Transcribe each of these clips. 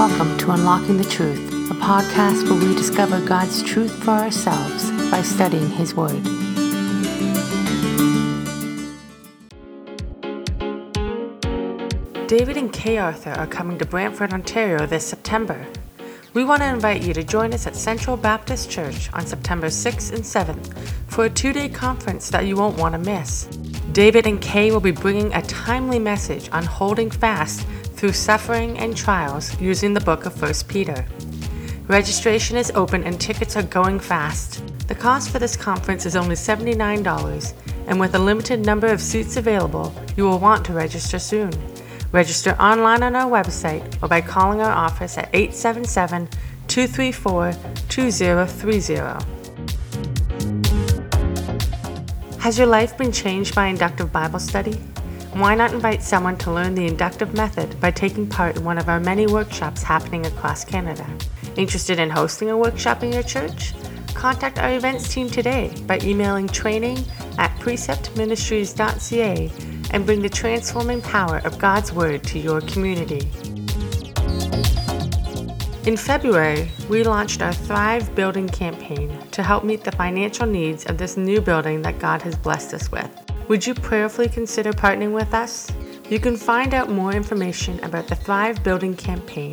Welcome to Unlocking the Truth, a podcast where we discover God's truth for ourselves by studying His Word. David and Kay Arthur are coming to Brantford, Ontario this September. We want to invite you to join us at Central Baptist Church on September 6th and 7th for a two day conference that you won't want to miss. David and Kay will be bringing a timely message on holding fast through suffering and trials using the book of 1 Peter. Registration is open and tickets are going fast. The cost for this conference is only $79, and with a limited number of seats available, you will want to register soon. Register online on our website or by calling our office at 877 234 2030. Has your life been changed by inductive Bible study? Why not invite someone to learn the inductive method by taking part in one of our many workshops happening across Canada? Interested in hosting a workshop in your church? Contact our events team today by emailing training at preceptministries.ca and bring the transforming power of God's Word to your community. In February, we launched our Thrive Building campaign to help meet the financial needs of this new building that God has blessed us with. Would you prayerfully consider partnering with us? You can find out more information about the Thrive Building campaign,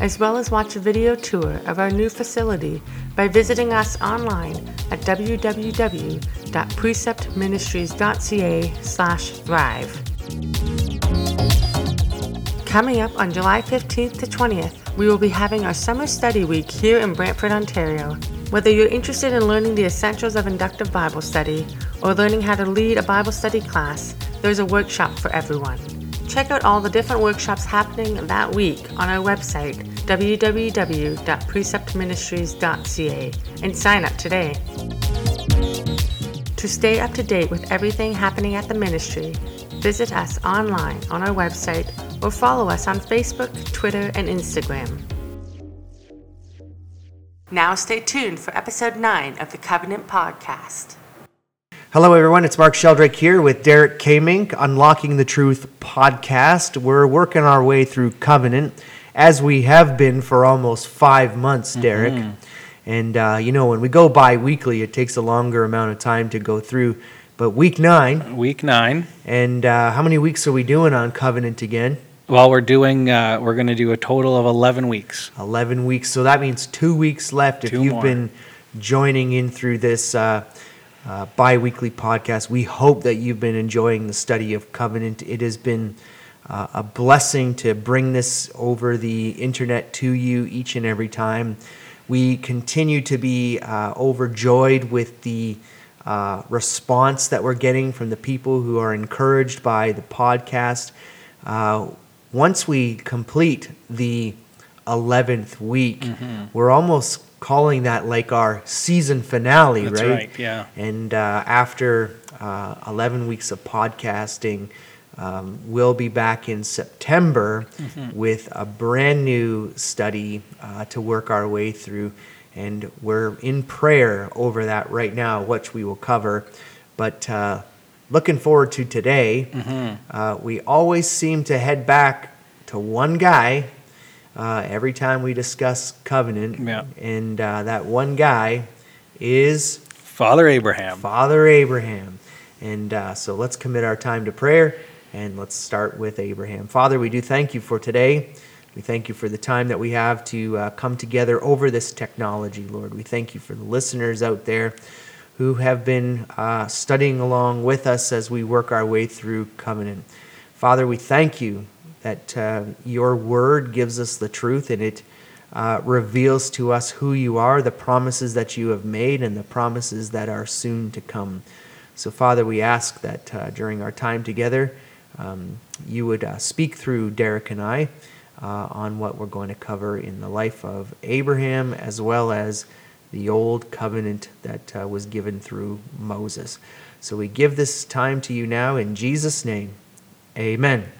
as well as watch a video tour of our new facility by visiting us online at www.preceptministries.ca/thrive. Coming up on July 15th to 20th, we will be having our summer study week here in Brantford, Ontario. Whether you're interested in learning the essentials of inductive Bible study or learning how to lead a Bible study class, there's a workshop for everyone. Check out all the different workshops happening that week on our website, www.preceptministries.ca, and sign up today. To stay up to date with everything happening at the ministry, visit us online on our website or follow us on Facebook, Twitter, and Instagram. Now stay tuned for episode 9 of the Covenant Podcast. Hello, everyone. It's Mark Sheldrake here with Derek Kamink, Unlocking the Truth podcast. We're working our way through Covenant as we have been for almost five months, Derek. Mm-hmm. And, uh, you know, when we go bi weekly, it takes a longer amount of time to go through. But week nine. Week nine. And uh, how many weeks are we doing on Covenant again? Well, we're doing. Uh, we're going to do a total of eleven weeks. Eleven weeks. So that means two weeks left. If you've more. been joining in through this uh, uh, bi-weekly podcast, we hope that you've been enjoying the study of covenant. It has been uh, a blessing to bring this over the internet to you each and every time. We continue to be uh, overjoyed with the uh, response that we're getting from the people who are encouraged by the podcast. Once we complete the 11th week, mm-hmm. we're almost calling that like our season finale, That's right? right? Yeah. And uh, after uh, 11 weeks of podcasting, um, we'll be back in September mm-hmm. with a brand new study uh, to work our way through. And we're in prayer over that right now, which we will cover. But uh, looking forward to today. Mm-hmm. Uh, we always seem to head back to one guy uh, every time we discuss covenant. Yeah. And uh, that one guy is Father Abraham. Father Abraham. And uh, so let's commit our time to prayer and let's start with Abraham. Father, we do thank you for today. We thank you for the time that we have to uh, come together over this technology, Lord. We thank you for the listeners out there who have been uh, studying along with us as we work our way through covenant. Father, we thank you that uh, your word gives us the truth and it uh, reveals to us who you are, the promises that you have made, and the promises that are soon to come. So, Father, we ask that uh, during our time together, um, you would uh, speak through Derek and I uh, on what we're going to cover in the life of Abraham as well as the old covenant that uh, was given through Moses. So we give this time to you now in Jesus' name. Amen.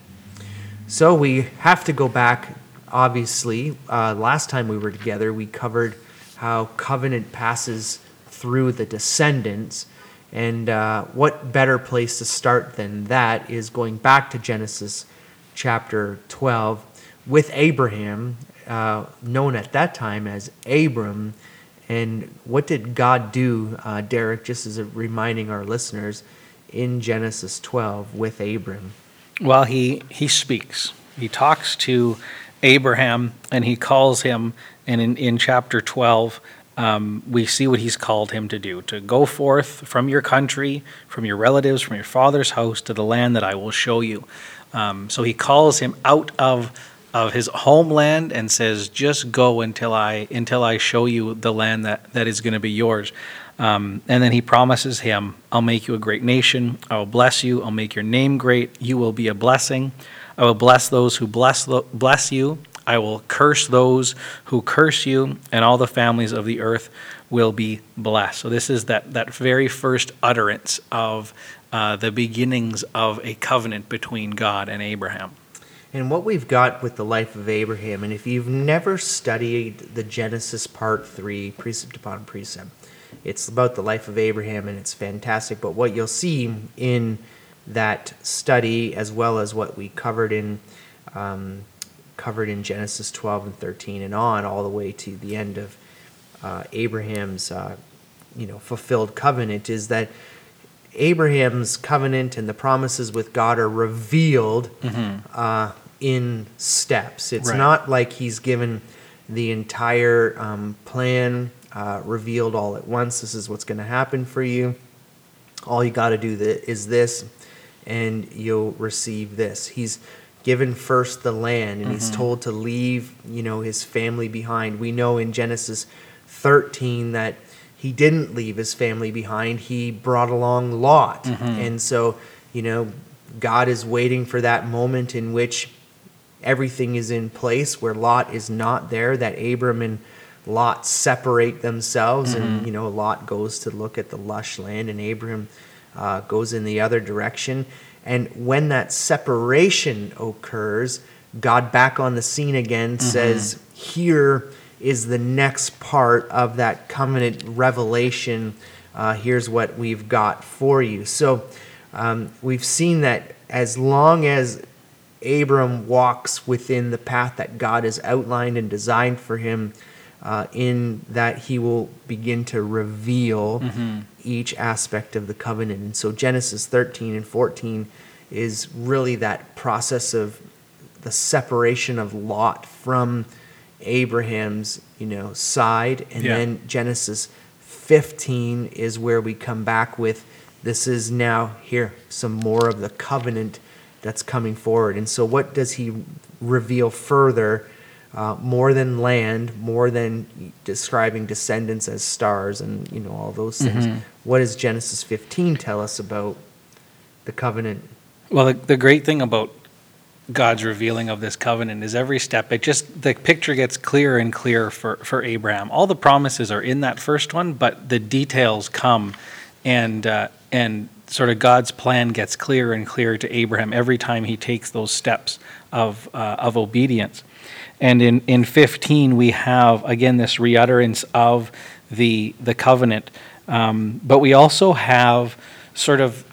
So we have to go back, obviously. Uh, last time we were together, we covered how covenant passes through the descendants. And uh, what better place to start than that is going back to Genesis chapter 12 with Abraham uh, known at that time as Abram. And what did God do, uh, Derek, just as a reminding our listeners, in Genesis 12 with Abram? Well, he, he speaks. He talks to Abraham and he calls him, and in, in chapter 12, um, we see what he's called him to do to go forth from your country, from your relatives, from your father's house to the land that I will show you. Um, so he calls him out of of his homeland and says, "Just go until I until I show you the land that, that is going to be yours." Um, and then he promises him, "I'll make you a great nation. I will bless you. I'll make your name great. You will be a blessing. I will bless those who bless bless you. I will curse those who curse you, and all the families of the earth will be blessed. So, this is that, that very first utterance of uh, the beginnings of a covenant between God and Abraham. And what we've got with the life of Abraham, and if you've never studied the Genesis Part 3, precept upon precept, it's about the life of Abraham and it's fantastic. But what you'll see in that study, as well as what we covered in um, covered in Genesis 12 and 13 and on all the way to the end of uh, Abraham's uh, you know fulfilled covenant is that Abraham's covenant and the promises with God are revealed mm-hmm. uh, in steps. It's right. not like he's given the entire um, plan uh, revealed all at once. This is what's going to happen for you. All you got to do is this, and you'll receive this. He's given first the land and mm-hmm. he's told to leave you know his family behind we know in genesis 13 that he didn't leave his family behind he brought along lot mm-hmm. and so you know god is waiting for that moment in which everything is in place where lot is not there that abram and lot separate themselves mm-hmm. and you know lot goes to look at the lush land and abram uh, goes in the other direction and when that separation occurs, God back on the scene again mm-hmm. says, Here is the next part of that covenant revelation. Uh, here's what we've got for you. So um, we've seen that as long as Abram walks within the path that God has outlined and designed for him, uh, in that he will begin to reveal mm-hmm. each aspect of the covenant. And so Genesis 13 and 14 is really that process of the separation of Lot from Abraham's, you know, side. And yeah. then Genesis 15 is where we come back with this is now here some more of the covenant that's coming forward. And so what does he reveal further? uh, more than land, more than describing descendants as stars and you know all those things. Mm-hmm. What does Genesis 15 tell us about the covenant? Well, the, the great thing about God's revealing of this covenant is every step it just the picture gets clearer and clearer for for Abraham. All the promises are in that first one, but the details come and uh, and sort of God's plan gets clearer and clearer to Abraham every time he takes those steps of uh, of obedience. And in, in 15, we have, again, this reutterance of the, the covenant. Um, but we also have sort of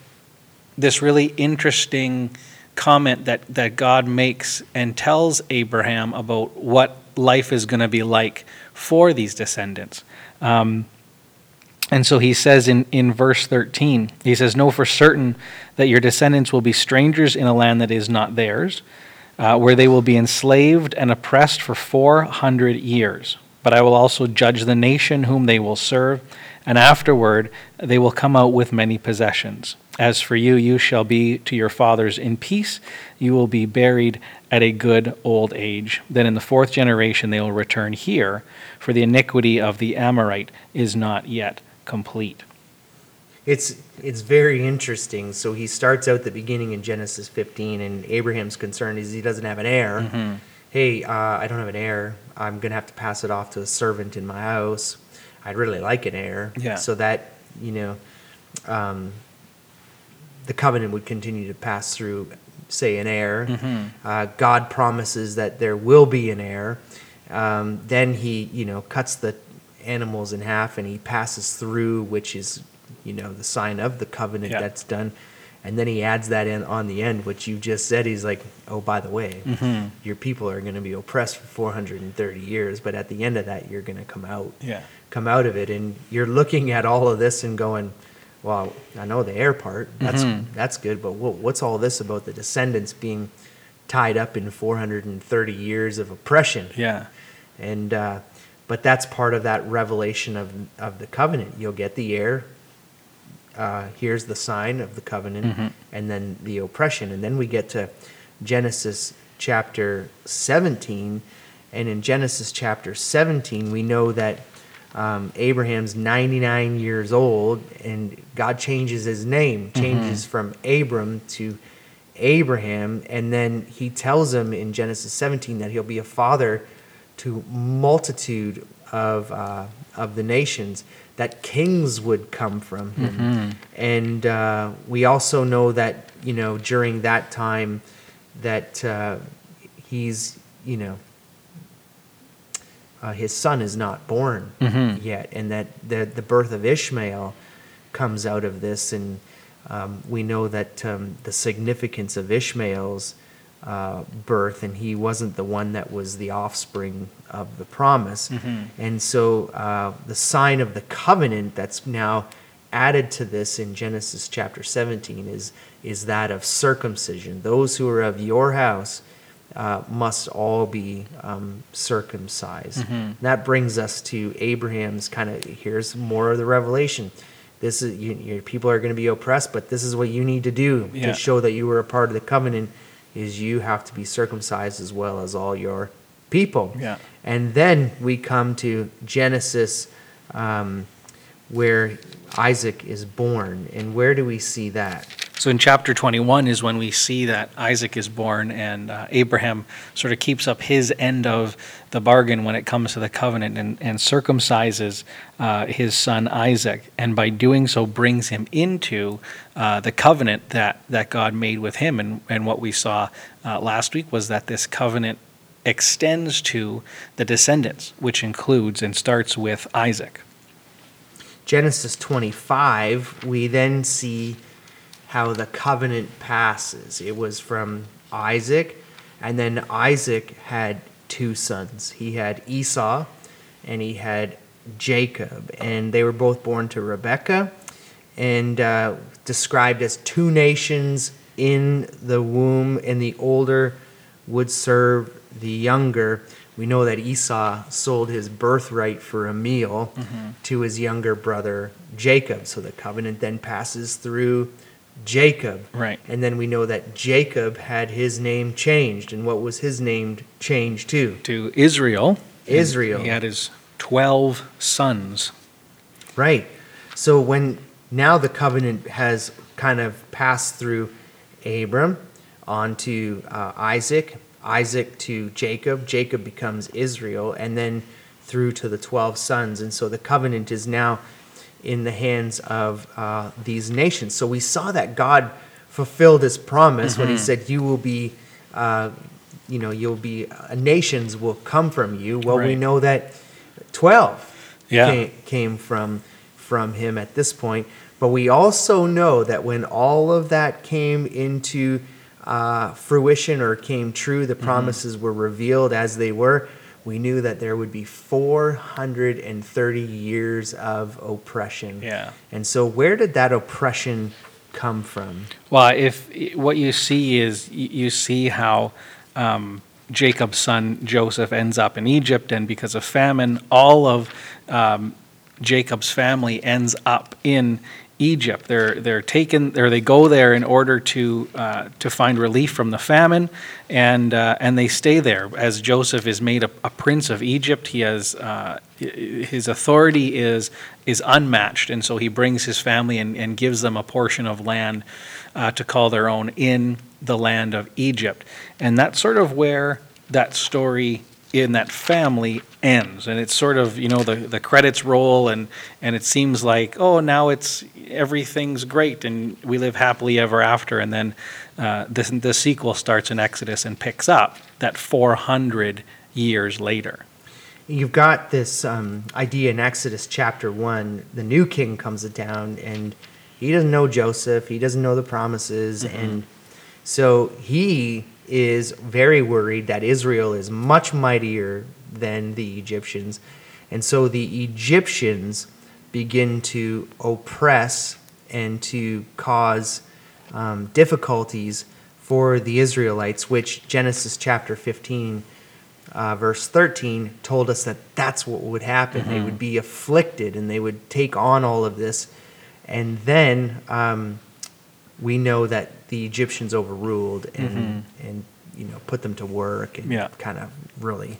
this really interesting comment that, that God makes and tells Abraham about what life is going to be like for these descendants. Um, and so he says in, in verse 13, he says, Know for certain that your descendants will be strangers in a land that is not theirs uh, where they will be enslaved and oppressed for 400 years. But I will also judge the nation whom they will serve, and afterward they will come out with many possessions. As for you, you shall be to your fathers in peace. You will be buried at a good old age. Then in the fourth generation they will return here, for the iniquity of the Amorite is not yet complete it's it's very interesting. So he starts out the beginning in Genesis 15, and Abraham's concern is he doesn't have an heir. Mm-hmm. Hey, uh, I don't have an heir. I'm gonna have to pass it off to a servant in my house. I'd really like an heir, yeah. so that you know, um, the covenant would continue to pass through, say, an heir. Mm-hmm. Uh, God promises that there will be an heir. Um, then he, you know, cuts the animals in half and he passes through, which is you know, the sign of the covenant yeah. that's done. And then he adds that in on the end, which you just said. He's like, oh, by the way, Mm-hmm. your people are going to be oppressed for 430 years, but at the end of that, you're going to come out Yeah. come out of it and you're looking at all of this and going well i know the heir part that's Mhm. that's good but what, what's all this about the descendants being tied up in 430 years of oppression Yeah. and uh, but that's part of that revelation of of the covenant you'll get the heir. uh, here's the sign of the covenant Mhm. and then the oppression and then we get to genesis chapter 17 and in genesis chapter 17 we know that um, abraham's 99 years old and god changes his name changes from abram to abraham and then he tells him in genesis 17 that he'll be a father to multitude of uh, of the nations that kings would come from him. And uh, we also know that you know during that time that uh, he's you know uh, his son is not born Mhm. yet and that the the birth of Ishmael comes out of this and um, we know that um, the significance of Ishmael's uh, birth, and he wasn't the one that was the offspring of the promise. Mhm. And so uh, the sign of the covenant that's now added to this in Genesis chapter 17 is, is that of circumcision. Those who are of your house uh, must all be um, circumcised. Mhm. That brings us to Abraham's kind of here's more of the revelation. This is you, your people are going to be oppressed, but this is what you need to do Yeah. to show that you were a part of the covenant. Is you have to be circumcised as well as all your people. Yeah. And then we come to Genesis, um, where Isaac is born, and where do we see that? So in chapter 21 is when we see that Isaac is born and uh, Abraham sort of keeps up his end of the bargain when it comes to the covenant and, and circumcises uh, his son Isaac. And by doing so, brings him into uh, the covenant that, that God made with him. And, and what we saw uh, last week was that this covenant extends to the descendants, which includes and starts with Isaac. Genesis 25, we then see how the covenant passes. It was from Isaac, and then Isaac had two sons. He had Esau and he had Jacob, and they were both born to Rebekah and uh, described as two nations in the womb, and the older would serve the younger. We know that Esau sold his birthright for a meal to his younger brother Jacob. So the covenant then passes through Jacob. Right. And then we know that Jacob had his name changed. And what was his name changed to? To Israel. Israel. He had his 12 sons. Right. So when now the covenant has kind of passed through Abram onto uh, Isaac, Isaac to Jacob, Jacob becomes Israel, and then through to the 12 sons. And so the covenant is now in the hands of uh, these nations. So we saw that God fulfilled his promise when he said, You will be. Uh, you know, you'll be uh, nations will come from you. Well, we know that twelve Yeah. came, came from from him at this point. But we also know that when all of that came into uh, fruition or came true, the Mm-hmm. promises were revealed as they were. We knew that there would be 430 years of oppression. Yeah. And so, where did that oppression come from? Well, if what you see is you see how um, Jacob's son Joseph ends up in Egypt, and because of famine, all of um, Jacob's family ends up in Egypt. They're they're taken or they go there in order to uh, to find relief from the famine, and uh, and they stay there as Joseph is made a, a prince of Egypt. He has uh, his authority is is unmatched, and so he brings his family and, and gives them a portion of land uh, to call their own in the land of Egypt, and that's sort of where that story in that family ends and it's sort of you know the, the credits roll and and it seems like oh now it's everything's great and we live happily ever after and then uh, the, the sequel starts in exodus and picks up that 400 years later You've got this um, idea in Exodus chapter 1. The new king comes down and he doesn't know Joseph. He doesn't know the promises, and so he is very worried that Israel is much mightier than the Egyptians, and so the Egyptians begin to oppress and to cause um, difficulties for the Israelites, which Genesis chapter 15, uh, verse 13, told us that that's what would happen. They would be afflicted and they would take on all of this. And then um, we know that the Egyptians overruled and, mm-hmm. and you know, put them to work and Yeah. kind of really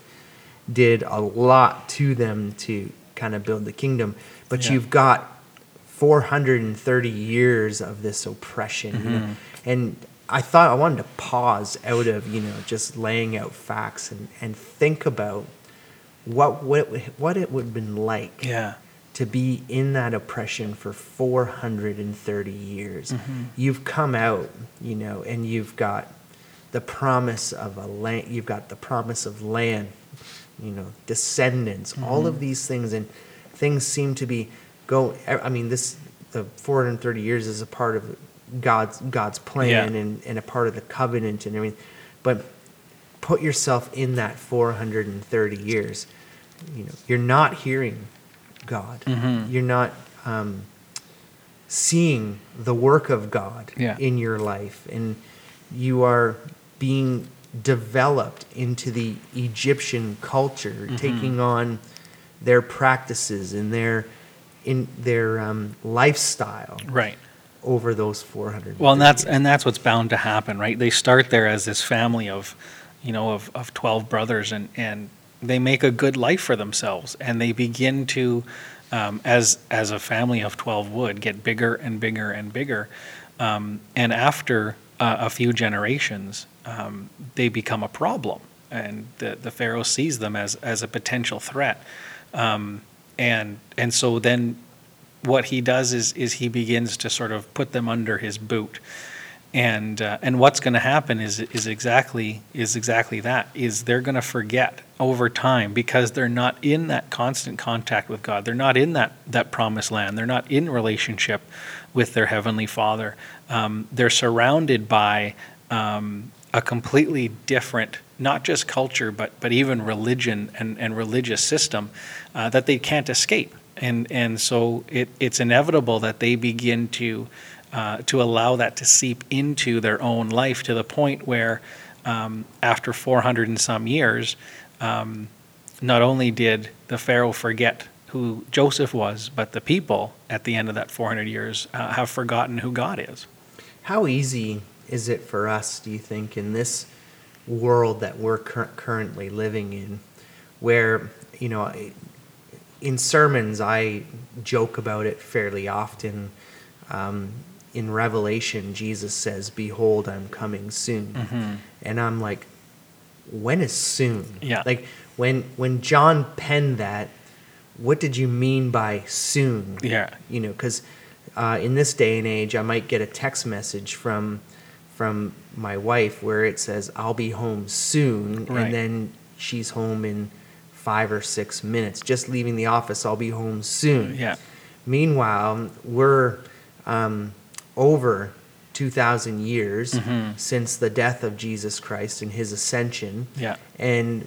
did a lot to them to kind of build the kingdom. But Yeah. you've got 430 years of this oppression. You know? Mm-hmm. And I thought I wanted to pause out of, you know, just laying out facts and, and think about what, what, what it would have been like Yeah. To be in that oppression for 430 years. Mm-hmm. You've come out, you know, and you've got the promise of a land, you've got the promise of land, you know, descendants, all of mm-hmm. these things, and things seem to be go. I mean, this the 430 years is a part of God's God's plan Yeah. and, and a part of the covenant and everything, but put yourself in that 430 years. You know, you're not hearing God. Mhm. You're not um, seeing the work of God Yeah. in your life, and you are being developed into the Egyptian culture, Mm-hmm. taking on their practices and their in their um, lifestyle Right. over those 400 Well, and that's and that's what's bound to happen, right? They start there as this family of, you know, of, of twelve brothers, and and they make a good life for themselves, and they begin to, um, as as a family of twelve would, get bigger and bigger and bigger, um, and after uh, a few generations, um, they become a problem, and the the pharaoh sees them as as a potential threat, um, and and so then what he does is is he begins to sort of put them under his boot and uh, and what's going to happen is is exactly is exactly that is they're going to forget over time because they're not in that constant contact with God. They're not in that that promised land. They're not in relationship with their heavenly father. Um, they're surrounded by um, a completely different not just culture but but even religion and, and religious system uh, that they can't escape. And and so it, it's inevitable that they begin to uh, to allow that to seep into their own life to the point where um, after 400 and some years um, not only did the pharaoh forget who joseph was but the people at the end of that 400 years uh, have forgotten who god is How easy is it for us, do you think, in this world that we're cur- currently living in, where, you know, in sermons, I joke about it fairly often. Um, in Revelation, Jesus says, Behold, I'm coming soon. And I'm like, when is soon? Yeah. Like, when, when John penned that, what did you mean by soon? yeah you know because uh, in this day and age i might get a text message from from my wife where it says i'll be home soon Right. and then she's home in five or six minutes just leaving the office i'll be home soon yeah meanwhile we're um, over 2000 years Mhm. since the death of jesus christ and his ascension yeah and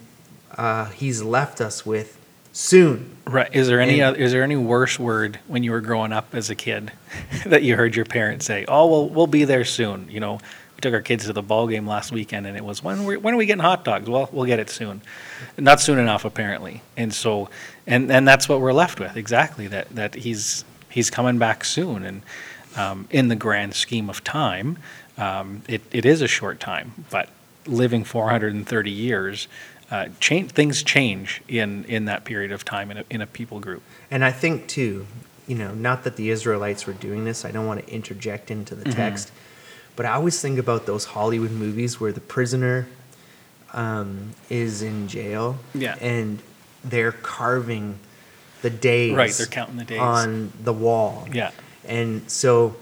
uh, he's left us with soon Right. Is there any And- is there any worse word when you were growing up as a kid that you heard your parents say? Oh, well, we'll be there soon. You know, we took our kids to the ball game last weekend, and it was when we when are we getting hot dogs? Well, we'll get it soon. Not soon enough, apparently. And so, and and that's what we're left with exactly that that he's he's coming back soon. And um, in the grand scheme of time, um, it it is a short time, but living 430 years. Uh, change, things change in, in that period of time in a, in a people group. And I think too, you know, not that the Israelites were doing this, I don't want to interject into the text, but I always think about those Hollywood movies where the prisoner um, is in jail Yeah. and they're carving the days Right, they're counting the days. on the wall. Yeah. And so,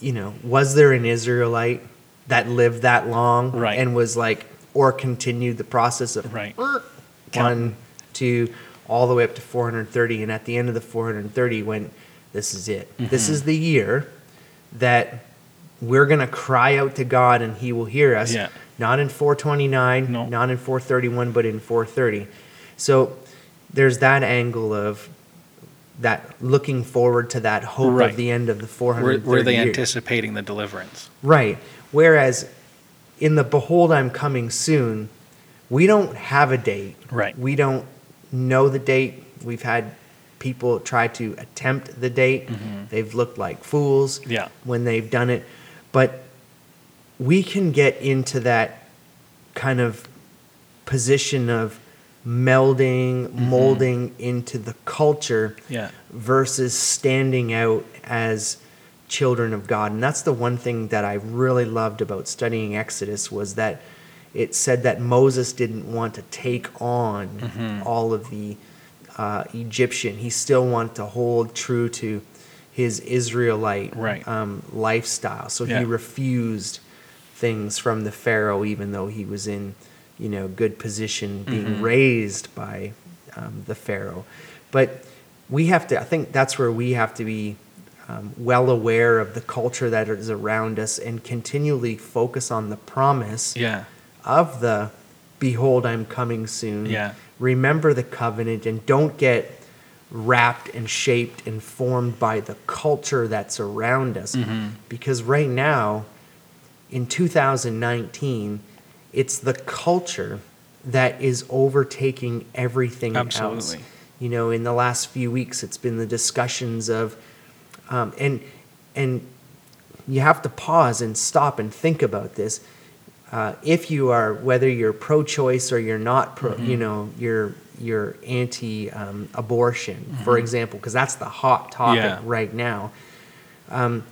you know, was there an Israelite that lived that long Right. and was like, or continued the process of Right. one, two, all the way up to 430. And at the end of the 430, went, this is it. This Mm-hmm. is the year that we're going to cry out to God and he will hear us. Yeah. Not in 429, No. not in 431, but in 430. So there's that angle of that looking forward to that hope Right. of the end of the Were, were they years. anticipating the deliverance? Right. Whereas in the Behold, I'm coming soon, we don't have a date. Right. We don't know the date. We've had people try to attempt the date. They've looked like fools Mm-hmm. Yeah. when they've done it. But we can get into that kind of position of melding, Mm-hmm. molding into the culture Yeah. versus standing out as children of God. And that's the one thing that I really loved about studying Exodus was that it said that Moses didn't want to take on Mm-hmm. all of the uh, Egyptian. He still wanted to hold true to his Israelite Right. um, lifestyle. So Yeah. he refused things from the Pharaoh, even though he was in, you know, good position, being Mm-hmm. raised by um, the Pharaoh. But we have to. I think that's where we have to be um, well aware of the culture that is around us and continually focus on the promise Yeah. of the behold i'm coming soon Yeah. remember the covenant and don't get wrapped and shaped and formed by the culture that's around us Mm-hmm. because right now in 2019 it's the culture that is overtaking everything else you know in the last few weeks it's been the discussions of um, and and you have to pause and stop and think about this uh, if you are whether you're pro-choice or you're not pro Mm-hmm. you know you're you're anti-abortion Mm-hmm. for example because that's the hot topic Yeah. right now um,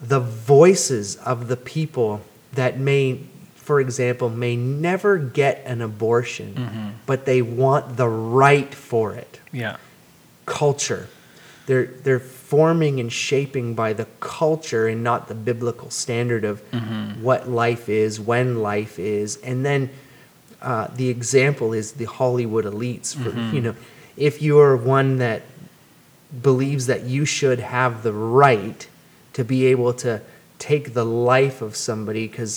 the voices of the people that may for example may never get an abortion Mm-hmm. but they want the right for it Yeah. culture. They're they're forming and shaping by the culture and not the biblical standard of what life is, when life is, and then uh, the example is the Hollywood elites. For you know, if you are one that believes that you should have the right to be able to take the life of somebody because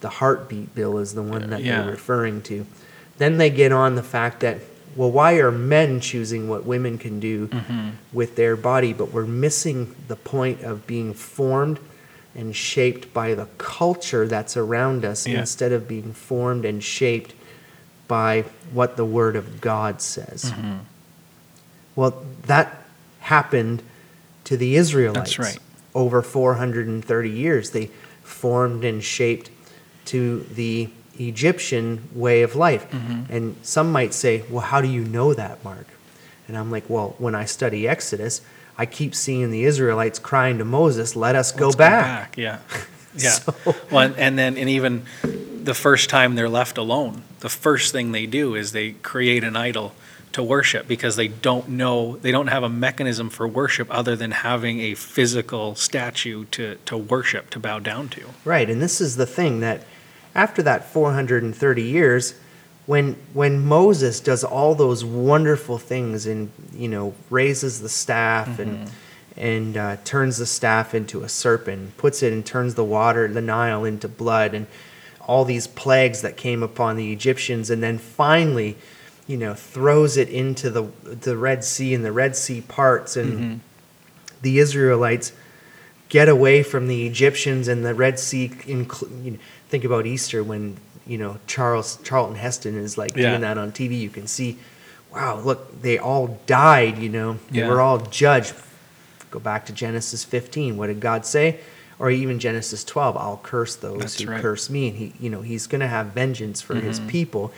the heartbeat bill is the one that Yeah. they're referring to. Then they get on the fact that, well, why are men choosing what women can do mm-hmm. with their body? But we're missing the point of being formed and shaped by the culture that's around us Yeah. instead of being formed and shaped by what the Word of God says. Mm-hmm. Well, that happened to the Israelites. right. Over 430 years, they formed and shaped to the Egyptian way of life. Mm-hmm. And some might say, well, how do you know that, Mark? And I'm like, well, when I study Exodus, I keep seeing the Israelites crying to Moses, let us go Let's back. Yeah. Yeah. So- well, and then, and even the first time they're left alone, the first thing they do is they create an idol to worship because they don't know, they don't have a mechanism for worship other than having a physical statue to, to worship, to bow down to. Right, and this is the thing that after that 430 years, when when Moses does all those wonderful things and you know raises the staff and and uh, turns the staff into a serpent, puts it and turns the water, the Nile into blood, and all these plagues that came upon the Egyptians, and then finally, you know, throws it into the the Red Sea, and the Red Sea parts, and the Israelites get away from the Egyptians and the Red Sea. Incl- you know, think about Easter when you know Charles Charlton Heston is like Yeah. doing that on TV. You can see, wow, look, they all died. You know, they Yeah. were all judged. Go back to Genesis 15. What did God say? Or even Genesis 12. I'll curse those That's who right. curse me. And he, you know, he's going to have vengeance for his Mhm. people.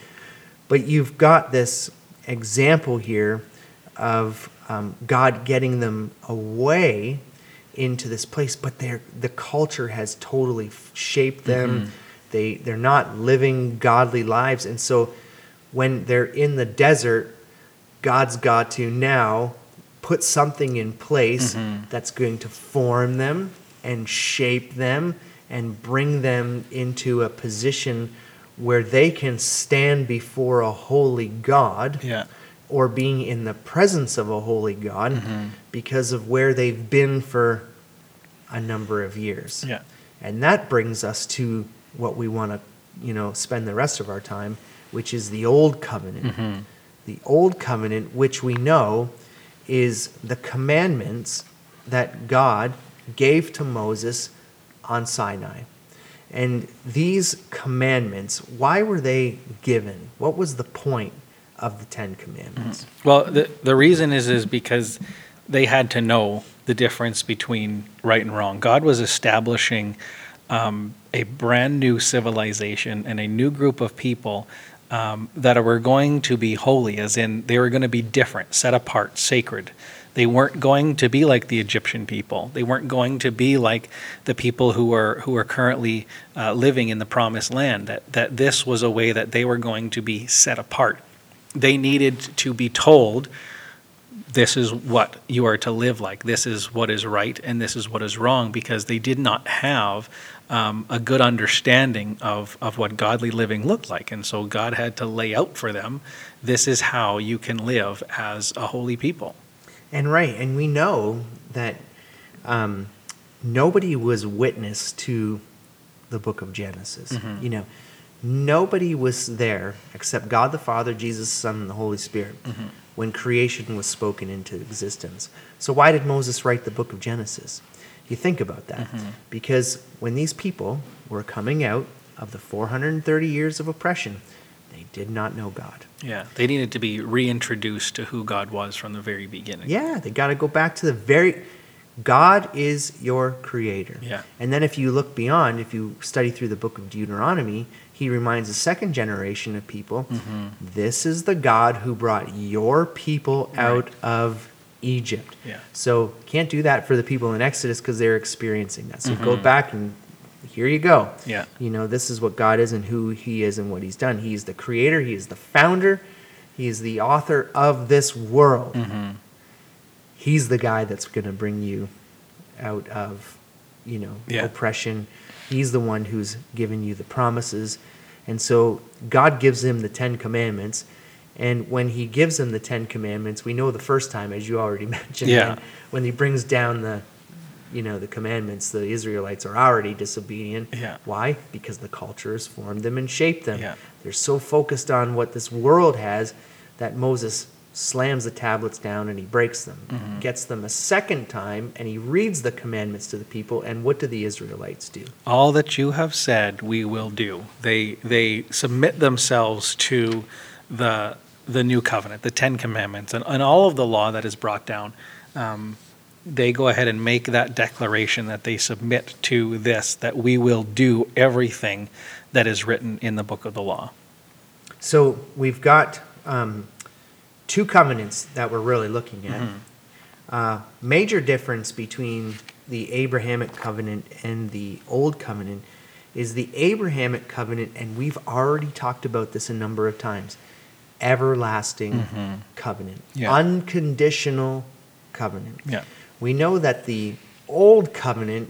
But you've got this example here of um, God getting them away into this place, but they're, the culture has totally shaped them. They, they're not living godly lives. And so when they're in the desert, God's got to now put something in place that's going to form them and shape them and bring them into a position where they can stand before a holy God Yeah. or being in the presence of a holy God Mm-hmm. because of where they've been for a number of years. Yeah. And that brings us to what we want to, you know, spend the rest of our time, which is the old covenant. Mm-hmm. The old covenant, which we know is the commandments that God gave to Moses on Sinai. And these commandments, why were they given? What was the point of the Ten Commandments? Well, the, the reason is is because they had to know the difference between right and wrong. God was establishing um, a brand new civilization and a new group of people um, that were going to be holy, as in they were going to be different, set apart, sacred. They weren't going to be like the Egyptian people. They weren't going to be like the people who are who are currently uh, living in the Promised Land. That that this was a way that they were going to be set apart. They needed to be told this is what you are to live like. This is what is right and this is what is wrong because they did not have um, a good understanding of, of what godly living looked like. And so God had to lay out for them this is how you can live as a holy people. And right, and we know that um, nobody was witness to the book of Genesis. Mhm. You know, nobody was there except God the Father, Jesus the Son, and the Holy Spirit when creation was spoken into existence. So why did Moses write the book of Genesis? You think about that. Because when these people were coming out of the 430 years of oppression, they did not know God. Yeah, they needed to be reintroduced to who God was from the very beginning. Yeah, they got to go back to the very. God is your creator. Yeah. And then if you look beyond, if you study through the book of Deuteronomy, he reminds the second generation of people Mm-hmm. this is the God who brought your people out of Egypt. Yeah. So can't do that for the people in Exodus because they're experiencing that. So go Mhm. back and here you go. Yeah. You know, this is what God is and who he is and what he's done. He's the creator, he is the founder, he is the author of this world. Mhm. He's the guy that's going to bring you out of, you know, Yeah. oppression. He's the one who's given you the promises. And so God gives him the 10 commandments. And when he gives him the 10 commandments, we know the first time as you already mentioned Yeah. when he brings down the you know the commandments the Israelites are already disobedient. Yeah. Why? Because the culture has formed them and shaped them. Yeah. They're so focused on what this world has that Moses slams the tablets down and he breaks them. Mhm. Gets them a second time and he reads the commandments to the people. And what do the Israelites do? all that you have said we will do they they submit themselves to the the new covenant the 10 commandments and, and all of the law that is brought down um, they go ahead and make that declaration that they submit to this that we will do everything that is written in the book of the law So we've got um, two covenants that we're really looking at. Mhm. Uh, major difference between the Abrahamic covenant and the Old covenant is the Abrahamic covenant, and we've already talked about this a number of times everlasting Mhm. covenant, Yeah. unconditional covenant. yeah We know that the old covenant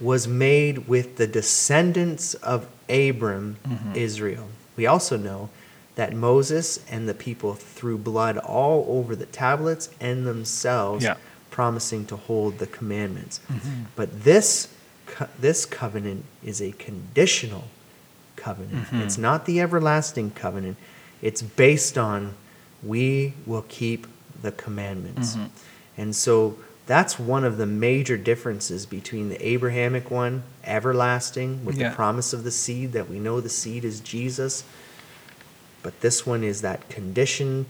was made with the descendants of Abram, Mhm. Israel. We also know that Moses and the people threw blood all over the tablets and themselves, Yeah. promising to hold the commandments. Mhm. But this co- this covenant is a conditional covenant. Mhm. It's not the everlasting covenant. It's based on we will keep the commandments. Mhm. And so that's one of the major differences between the Abrahamic one, everlasting, with Yeah. the promise of the seed, that we know the seed is Jesus. But this one is that condition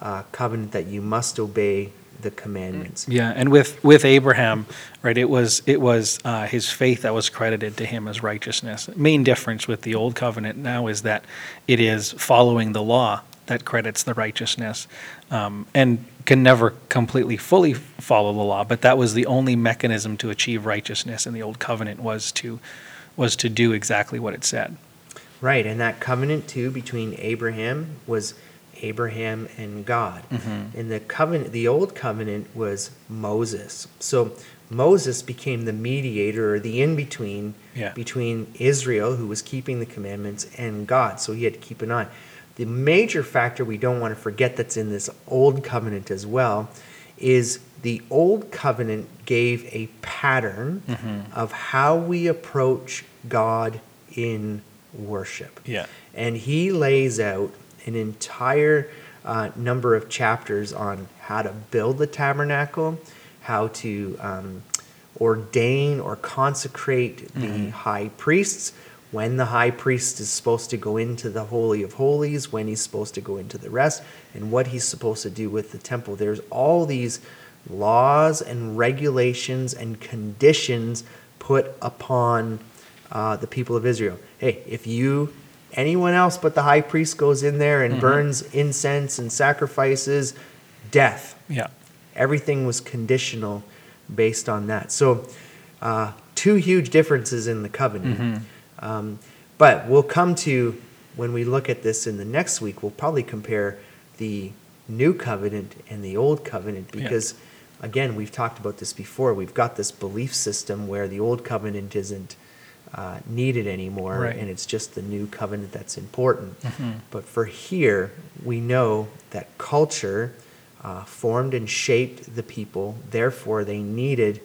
uh, covenant that you must obey the commandments. Yeah, and with with Abraham, right? It was it was uh, his faith that was credited to him as righteousness. Main difference with the old covenant now is that it is following the law that credits the righteousness, um, and can never completely fully follow the law. But that was the only mechanism to achieve righteousness in the old covenant was to was to do exactly what it said. Right, and that covenant too between Abraham was Abraham and God. Mhm. And the covenant, the old covenant was Moses. So Moses became the mediator or the in between Yeah. between Israel, who was keeping the commandments, and God. So he had to keep an eye. The major factor we don't want to forget that's in this old covenant as well is the old covenant gave a pattern of how we approach God in worship. Yeah. And he lays out an entire uh, number of chapters on how to build the tabernacle, how to um, ordain or consecrate the high priests, when the high priest is supposed to go into the Holy of Holies, when he's supposed to go into the rest, and what he's supposed to do with the temple. There's all these laws and regulations and conditions put upon uh, the people of Israel. Hey, if you, anyone else but the high priest goes in there and burns incense and sacrifices, death. Yeah. Everything was conditional based on that. So, uh, two huge differences in the covenant. Um, but we'll come to, when we look at this in the next week, we'll probably compare the new covenant and the old covenant Yeah. because, again, we've talked about this before. We've got this belief system where the old covenant isn't uh, needed anymore Right. and it's just the new covenant that's important. Mhm. But for here, we know that culture uh, formed and shaped the people. Therefore, they needed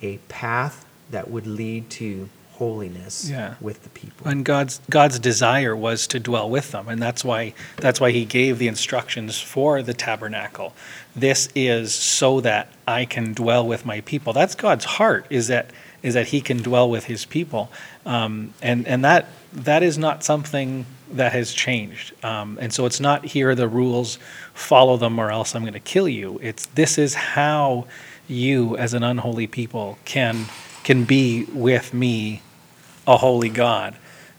a path that would lead to holiness Yeah. with the people. And God's God's desire was to dwell with them, and that's why that's why He gave the instructions for the tabernacle. This is so that I can dwell with my people. That's God's heart. Is that is that He can dwell with His people, um, and and that that is not something that has changed. Um, and so it's not here are the rules, follow them or else I'm going to kill you. It's this is how you as an unholy people can can be with me a holy God.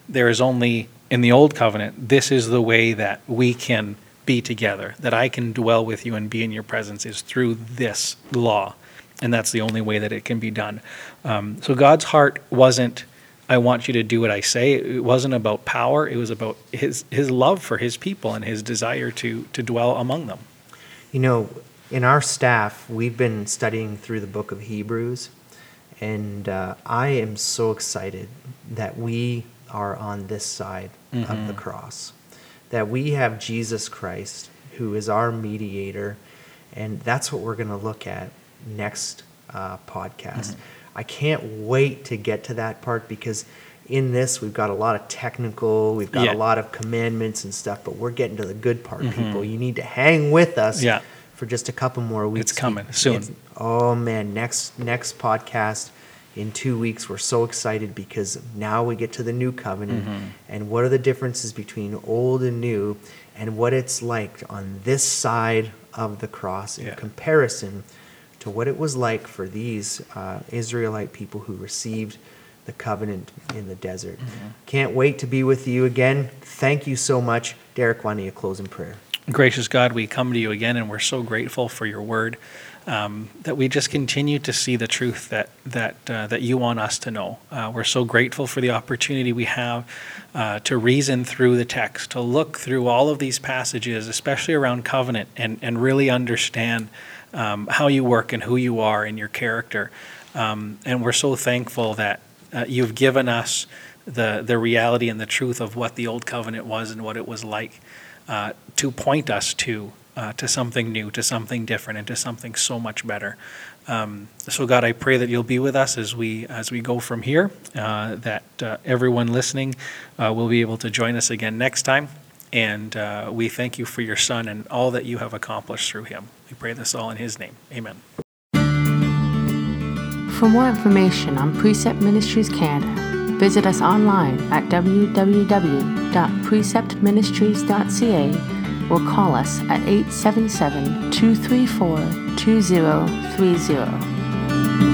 There is only, in the old covenant, this is the way that we can be together, that I can dwell with you and be in your presence is through this law. And that's the only way that it can be done. Um, so God's heart wasn't, I want you to do what I say. It wasn't about power. It was about his, his love for his people and his desire to, to dwell among them. You know, in our staff, we've been studying through the book of Hebrews, and uh, I am so excited that we are on this side of the cross, that we have Jesus Christ, who is our mediator, and that's what we're going to look at next uh, podcast. I can't wait to get to that part because in this we've got a lot of technical, we've got Yeah. a lot of commandments and stuff, but we're getting to the good part, people. You need to hang with us Yeah. For just a couple more weeks. It's coming soon. It's- oh man, next next podcast in two weeks. We're so excited because now we get to the new covenant Mm-hmm. and what are the differences between old and new and what it's like on this side of the cross in Yeah. comparison to what it was like for these uh, Israelite people who received the covenant in the desert. Mm-hmm. Can't wait to be with you again. Thank you so much. Derek, why don't you close in prayer? Gracious God, we come to you again, and we're so grateful for your word. Um, that we just continue to see the truth that that uh, that you want us to know. Uh, we're so grateful for the opportunity we have uh, to reason through the text, to look through all of these passages, especially around covenant, and and really understand um, how you work and who you are and your character. Um, and we're so thankful that uh, you've given us the the reality and the truth of what the old covenant was and what it was like uh, to point us to uh, to something new, to something different, and to something so much better. Um, so God, I pray that you'll be with us as we as we go from here. Uh, that uh, everyone listening uh, will be able to join us again next time. And uh, we thank you for your Son and all that you have accomplished through him. We pray this all in His name. Amen. For more information on Precept Ministries Canada, visit us online at www.preceptministries.ca or call us at 877 234 2030.